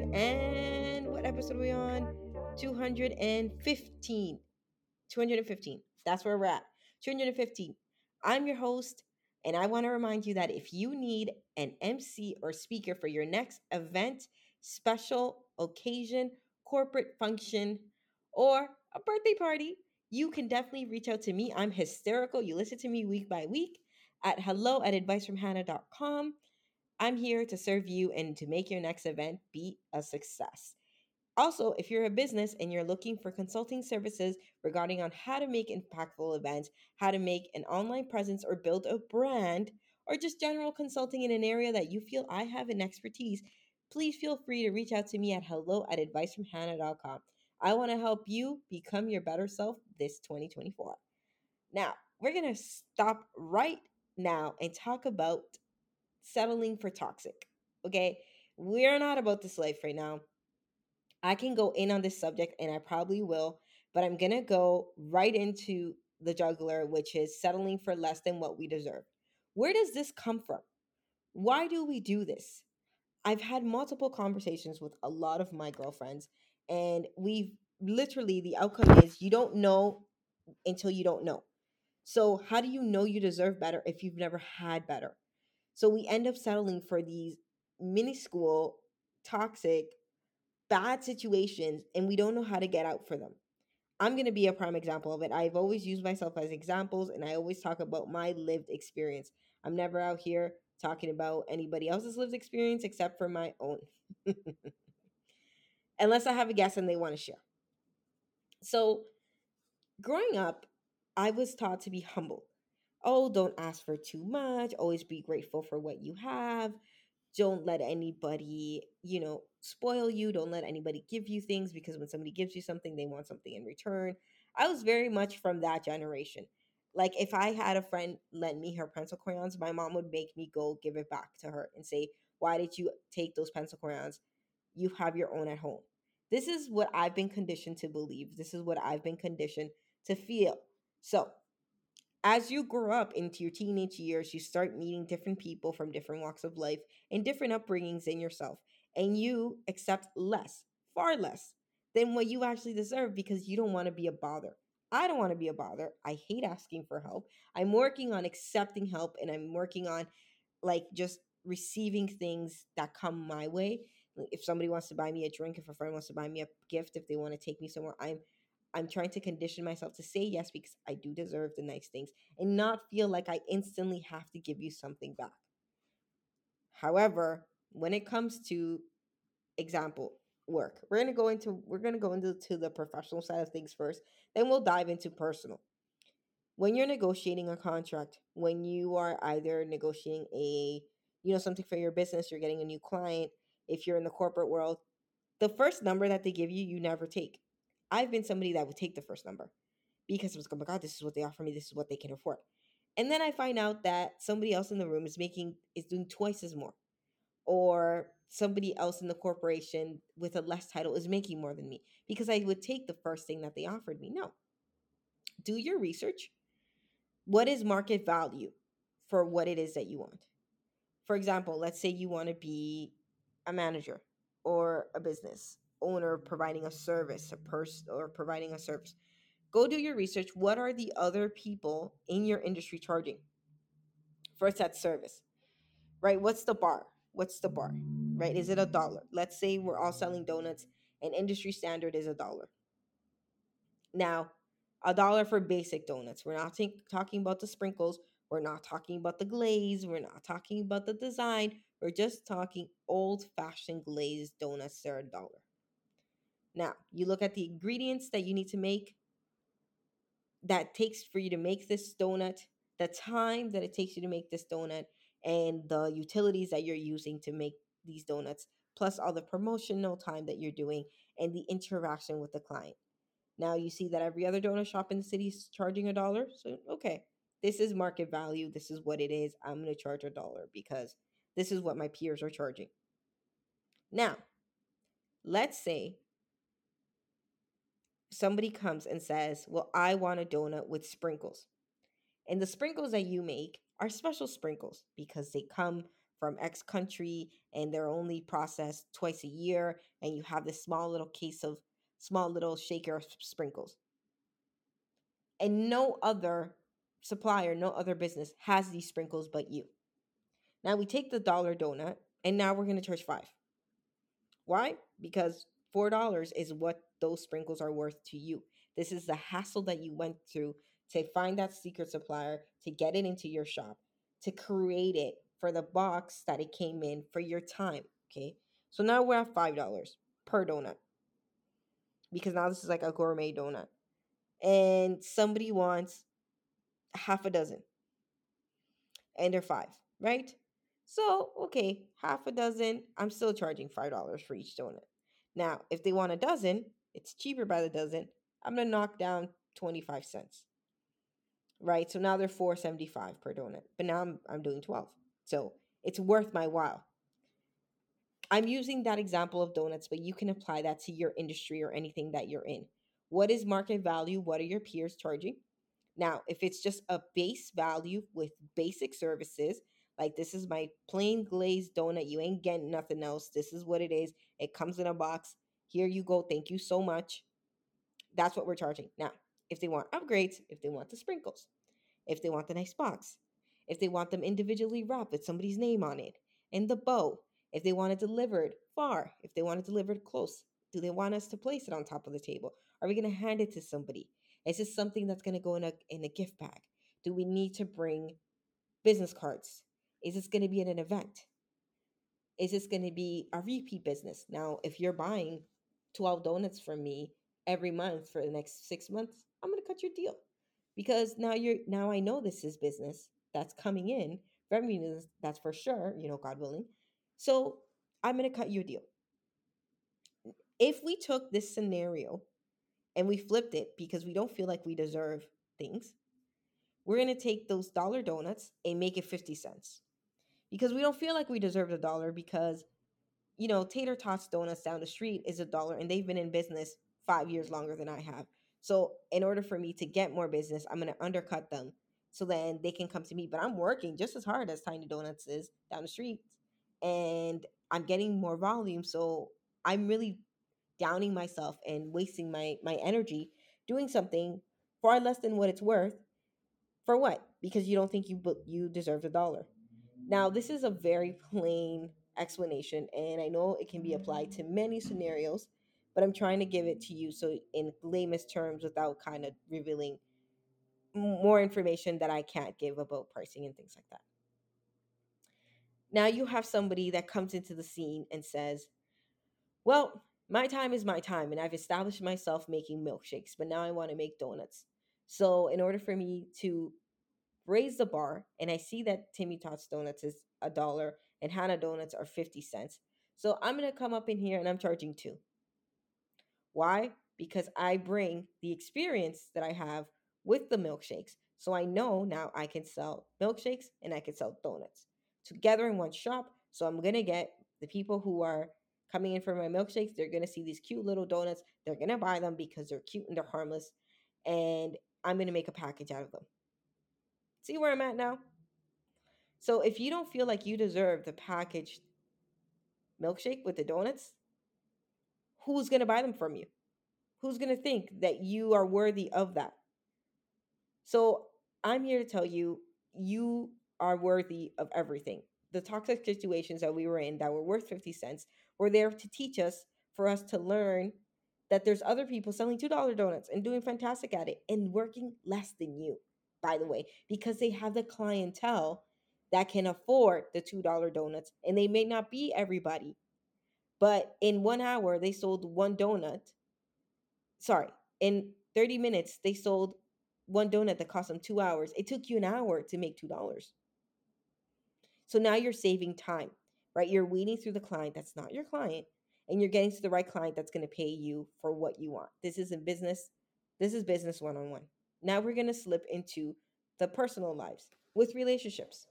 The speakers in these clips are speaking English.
200 and what episode are we on? 215. 215. That's where we're at. 215. I'm your host, and I want to remind you that if you need an MC or speaker for your next event, special occasion, corporate function, or a birthday party, you can definitely reach out to me. I'm hysterical. You listen to me week by week at hello at advicefromhannah.com. I'm here to serve you and to make your next event be a success. Also, if you're a business and you're looking for consulting services regarding on how to make impactful events, how to make an online presence or build a brand, or just general consulting in an area that you feel I have an expertise, please feel free to reach out to me at hello at advicefromhannah.com. I want to help you become your better self this 2024. Now, we're going to stop right now and talk about settling for toxic. Okay? We're not about this life right now. I can go in on this subject and I probably will, but I'm going to go right into the juggler, which is settling for less than what we deserve. Where does this come from? Why do we do this? I've had multiple conversations with a lot of my girlfriends, and we've literally the outcome is you don't know until you don't know. So, how do you know you deserve better if you've never had better? So, we end up settling for these minuscule, toxic, bad situations, and we don't know how to get out for them. I'm going to be a prime example of it. I've always used myself as examples, and I always talk about my lived experience. I'm never out here talking about anybody else's lived experience except for my own. Unless I have a guest and they want to share. So, growing up, I was taught to be humble. Oh, don't ask for too much. Always be grateful for what you have. Don't let anybody, you know, spoil you. Don't let anybody give you things because when somebody gives you something, they want something in return. I was very much from that generation. Like if I had a friend lend me her pencil crayons, my mom would make me go give it back to her and say, "Why did you take those pencil crayons? You have your own at home." This is what I've been conditioned to believe. This is what I've been conditioned to feel. So, as you grow up into your teenage years, you start meeting different people from different walks of life and different upbringings in yourself, and you accept less, far less than what you actually deserve because you don't want to be a bother. I don't want to be a bother. I hate asking for help. I'm working on accepting help and I'm working on like just receiving things that come my way. If somebody wants to buy me a drink, if a friend wants to buy me a gift, if they want to take me somewhere, I'm I'm trying to condition myself to say yes because I do deserve the nice things and not feel like I instantly have to give you something back. However, when it comes to example work, we're gonna go into we're gonna go into to the professional side of things first, then we'll dive into personal. When you're negotiating a contract, when you are either negotiating a you know something for your business, you're getting a new client, if you're in the corporate world, the first number that they give you, you never take. I've been somebody that would take the first number because it was, oh my God, this is what they offer me, this is what they can afford. And then I find out that somebody else in the room is making, is doing twice as more. Or somebody else in the corporation with a less title is making more than me because I would take the first thing that they offered me. No. Do your research. What is market value for what it is that you want? For example, let's say you want to be a manager or a business owner providing a service, a person or providing a service. go do your research. What are the other people in your industry charging for that service? Right? What's the bar? What's the bar? Right? Is it a dollar? Let's say we're all selling donuts and industry standard is a dollar. Now, a dollar for basic donuts. We're not t- talking about the sprinkles. We're not talking about the glaze. We're not talking about the design. We're just talking old fashioned glazed donuts. They're a dollar. Now, you look at the ingredients that you need to make that takes for you to make this donut, the time that it takes you to make this donut, and the utilities that you're using to make these donuts, plus all the promotional time that you're doing and the interaction with the client. Now you see that every other donut shop in the city is charging a dollar. So, okay, this is market value. This is what it is. I'm going to charge a dollar because this is what my peers are charging. Now, let's say somebody comes and says, Well, I want a donut with sprinkles. And the sprinkles that you make are special sprinkles because they come from X country and they're only processed twice a year. And you have this small little case of small little shaker of sprinkles. And no other supplier, no other business has these sprinkles but you. Now we take the dollar donut and now we're going to charge five. Why? Because $4 is what those sprinkles are worth to you. This is the hassle that you went through to find that secret supplier, to get it into your shop, to create it for the box that it came in for your time. Okay. So now we're at $5 per donut because now this is like a gourmet donut. And somebody wants half a dozen and they're five, right? So, okay, half a dozen, I'm still charging $5 for each donut. Now, if they want a dozen, it's cheaper by the dozen. I'm going to knock down 25 cents. Right? So now they're 4.75 per donut. But now I'm I'm doing 12. So, it's worth my while. I'm using that example of donuts, but you can apply that to your industry or anything that you're in. What is market value? What are your peers charging? Now, if it's just a base value with basic services, like this is my plain glazed donut, you ain't getting nothing else. This is what it is. It comes in a box. Here you go. Thank you so much. That's what we're charging. Now, if they want upgrades, if they want the sprinkles, if they want the nice box, if they want them individually wrapped with somebody's name on it, and the bow, if they want it delivered far, if they want it delivered close, do they want us to place it on top of the table? Are we going to hand it to somebody? Is this something that's going to go in a in a gift bag? Do we need to bring business cards? Is this going to be at an event? Is this going to be a repeat business? Now, if you're buying 12 donuts from me every month for the next 6 months, I'm going to cut your deal. Because now you're now I know this is business that's coming in, revenue that's for sure, you know, God willing. So I'm going to cut you a deal. If we took this scenario and we flipped it because we don't feel like we deserve things, we're going to take those dollar donuts and make it 50 cents. Because we don't feel like we deserve a dollar because, you know, Tater Tots Donuts down the street is a dollar and they've been in business five years longer than I have. So, in order for me to get more business, I'm going to undercut them so then they can come to me. But I'm working just as hard as Tiny Donuts is down the street and I'm getting more volume. So I'm really downing myself and wasting my my energy doing something far less than what it's worth. For what? Because you don't think you you deserve a dollar. Now, this is a very plain explanation, and I know it can be applied to many scenarios, but I'm trying to give it to you so in lamest terms without kind of revealing more information that I can't give about pricing and things like that. Now you have somebody that comes into the scene and says, Well, my time is my time, and I've established myself making milkshakes, but now I want to make donuts. So, in order for me to raise the bar, and I see that Timmy Tots Donuts is a dollar and Hanna Donuts are 50 cents. So, I'm going to come up in here and I'm charging two. Why? Because I bring the experience that I have with the milkshakes. So, I know now I can sell milkshakes and I can sell donuts together in one shop. So I'm gonna get the people who are coming in for my milkshakes, they're gonna see these cute little donuts. They're gonna buy them because they're cute and they're harmless. And I'm gonna make a package out of them. See where I'm at now? So if you don't feel like you deserve the packaged milkshake with the donuts, who's gonna buy them from you? who's going to think that you are worthy of that? So I'm here to tell you, you are worthy of everything. The toxic situations that we were in that were worth 50 cents were there to teach us, for us to learn that there's other people selling $2 donuts and doing fantastic at it and working less than you, by the way, because they have the clientele that can afford the $2 donuts and they may not be everybody. But in one hour, they sold one donut. Sorry, in 30 minutes, they sold one donut that cost them two hours. It took you an hour to make $2. So now you're saving time, right? You're weeding through the client that's not your client and you're getting to the right client that's going to pay you for what you want. This isn't business. This is business one on one. Now we're going to slip into the personal lives with relationships,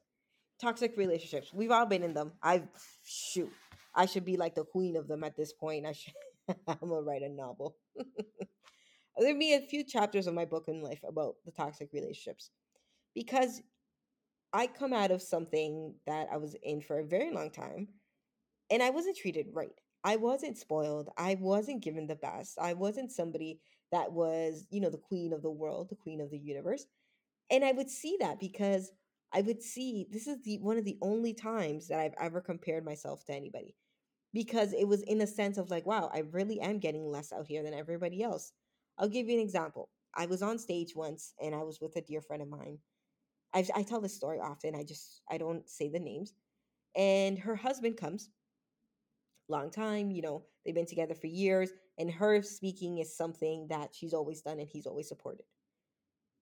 toxic relationships. We've all been in them. I've, shoot, I should be like the queen of them at this point. I should, I'm to write a novel. There'll be a few chapters of my book in life about the toxic relationships because I come out of something that I was in for a very long time and I wasn't treated right. I wasn't spoiled. I wasn't given the best. I wasn't somebody that was, you know, the queen of the world, the queen of the universe. And I would see that because I would see this is the one of the only times that I've ever compared myself to anybody. Because it was in a sense of like, wow, I really am getting less out here than everybody else. I'll give you an example. I was on stage once and I was with a dear friend of mine. I, I tell this story often. I just I don't say the names. And her husband comes long time. You know, they've been together for years, and her speaking is something that she's always done and he's always supported.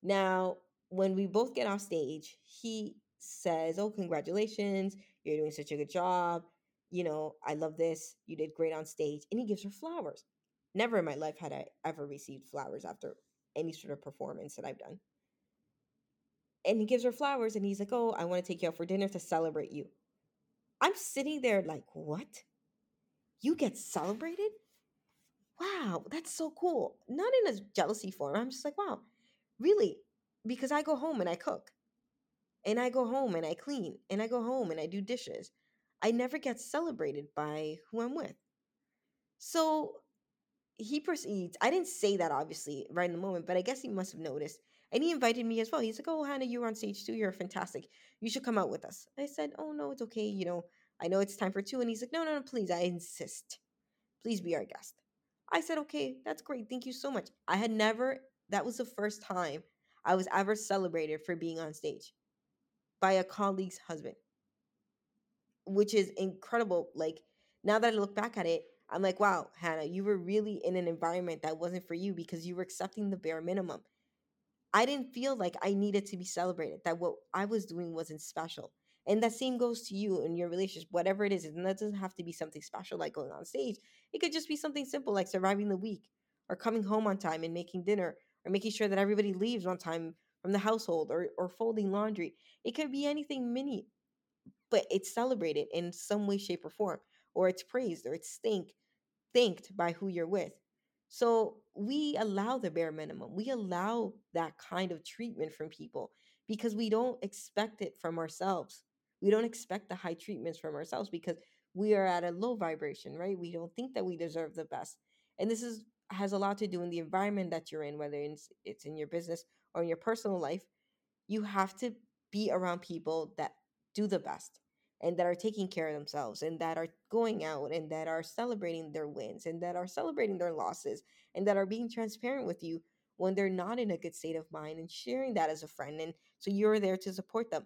Now, when we both get off stage, he says, Oh, congratulations. You're doing such a good job. You know, I love this. You did great on stage. And he gives her flowers. Never in my life had I ever received flowers after any sort of performance that I've done. And he gives her flowers and he's like, Oh, I want to take you out for dinner to celebrate you. I'm sitting there like, What? you get celebrated? Wow, that's so cool. Not in a jealousy form. I'm just like, wow, really? Because I go home and I cook, and I go home and I clean, and I go home and I do dishes. I never get celebrated by who I'm with. So he proceeds. I didn't say that obviously right in the moment, but I guess he must have noticed. And he invited me as well. He's like, Oh, Hanna, you were on stage too. You're fantastic. You should come out with us. I said, Oh, no, it's okay. You know, I know it's time for two. And he's like, no, no, no, please, I insist. Please be our guest. I said, okay, that's great. Thank you so much. I had never, that was the first time I was ever celebrated for being on stage by a colleague's husband, which is incredible. Like, now that I look back at it, I'm like, wow, Hanna, you were really in an environment that wasn't for you because you were accepting the bare minimum. I didn't feel like I needed to be celebrated, that what I was doing wasn't special. And that same goes to you in your relationship, whatever it is. And that doesn't have to be something special like going on stage. It could just be something simple like surviving the week or coming home on time and making dinner or making sure that everybody leaves on time from the household or, or folding laundry. It could be anything mini, but it's celebrated in some way, shape, or form, or it's praised or it's thanked, thanked by who you're with. So we allow the bare minimum. We allow that kind of treatment from people because we don't expect it from ourselves. We don't expect the high treatments from ourselves because we are at a low vibration, right? We don't think that we deserve the best. And this is has a lot to do in the environment that you're in, whether it's, it's in your business or in your personal life. You have to be around people that do the best and that are taking care of themselves and that are going out and that are celebrating their wins and that are celebrating their losses and that are being transparent with you when they're not in a good state of mind and sharing that as a friend. And so you're there to support them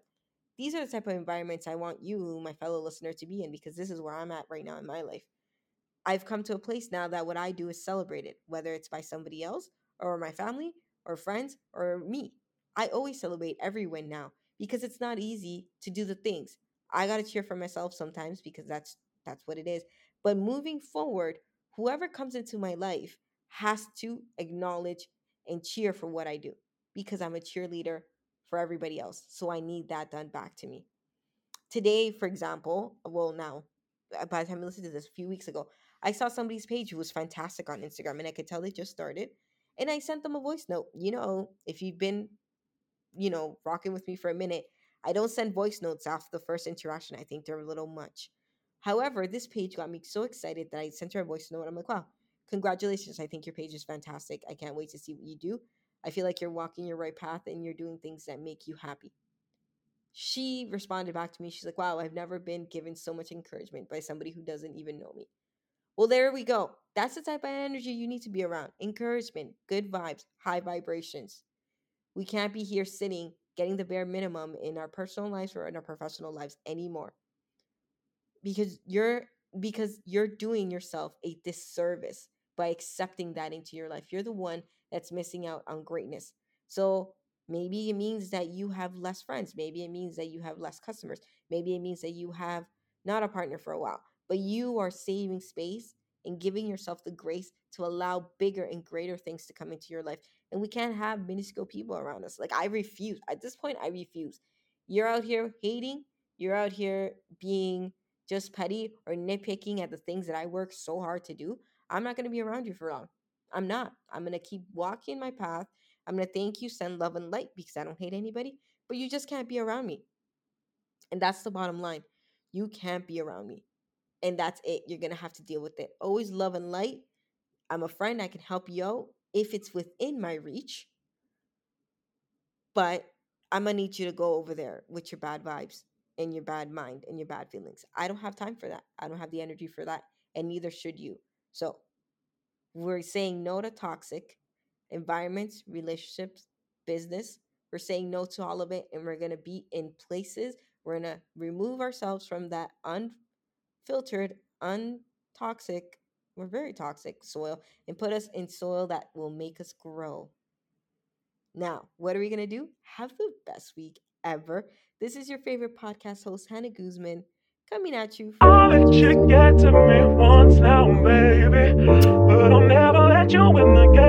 these are the type of environments I want you, my fellow listener, to be in because this is where I'm at right now in my life. I've come to a place now that what I do is celebrated, whether it's by somebody else or my family or friends or me. I always celebrate every win now because it's not easy to do the things. I got to cheer for myself sometimes because that's that's what it is. But moving forward, whoever comes into my life has to acknowledge and cheer for what I do because I'm a cheerleader for everybody else. So I need that done back to me. Today, for example, well, now, uh, by the time I listened to this a few weeks ago, I saw somebody's page who was fantastic on Instagram and I could tell they just started. And I sent them a voice note. You know, if you've been, you know, rocking with me for a minute, I don't send voice notes after the first interaction. I think they're a little much. However, this page got me so excited that I sent her a voice note. I'm like, wow, congratulations. I think your page is fantastic. I can't wait to see what you do. I feel like you're walking your right path and you're doing things that make you happy. She responded back to me. She's like, wow, I've never been given so much encouragement by somebody who doesn't even know me. Well, there we go. That's the type of energy you need to be around encouragement, good vibes, high vibrations. We can't be here sitting getting the bare minimum in our personal lives or in our professional lives anymore. Because you're because you're doing yourself a disservice by accepting that into your life. You're the one that's missing out on greatness. So maybe it means that you have less friends. Maybe it means that you have less customers. Maybe it means that you have not a partner for a while, but you are saving space and giving yourself the grace to allow bigger and greater things to come into your life. And we can't have minuscule people around us. Like I refuse. At this point, I refuse. You're out here hating. You're out here being just petty or nitpicking at the things that I work so hard to do. I'm not going to be around you for long. I'm not. I'm going to keep walking my path. I'm going to thank you, send love and light because I don't hate anybody, but you just can't be around me. And that's the bottom line. You can't be around me. And that's it. You're going to have to deal with it. Always love and light. I'm a friend. I can help you out if it's within my reach. But I'm going to need you to go over there with your bad vibes and your bad mind and your bad feelings. I don't have time for that. I don't have the energy for that. And neither should you. So we're saying no to toxic environments, relationships, business. We're saying no to all of it. And we're going to be in places. We're going to remove ourselves from that unfiltered, untoxic, we're very toxic soil and put us in soil that will make us grow. Now, what are we going to do? Have the best week ever. This is your favorite podcast host, Hanna Guzman, coming at you. I'll let you get to me once now, baby. But I'll never let you the game.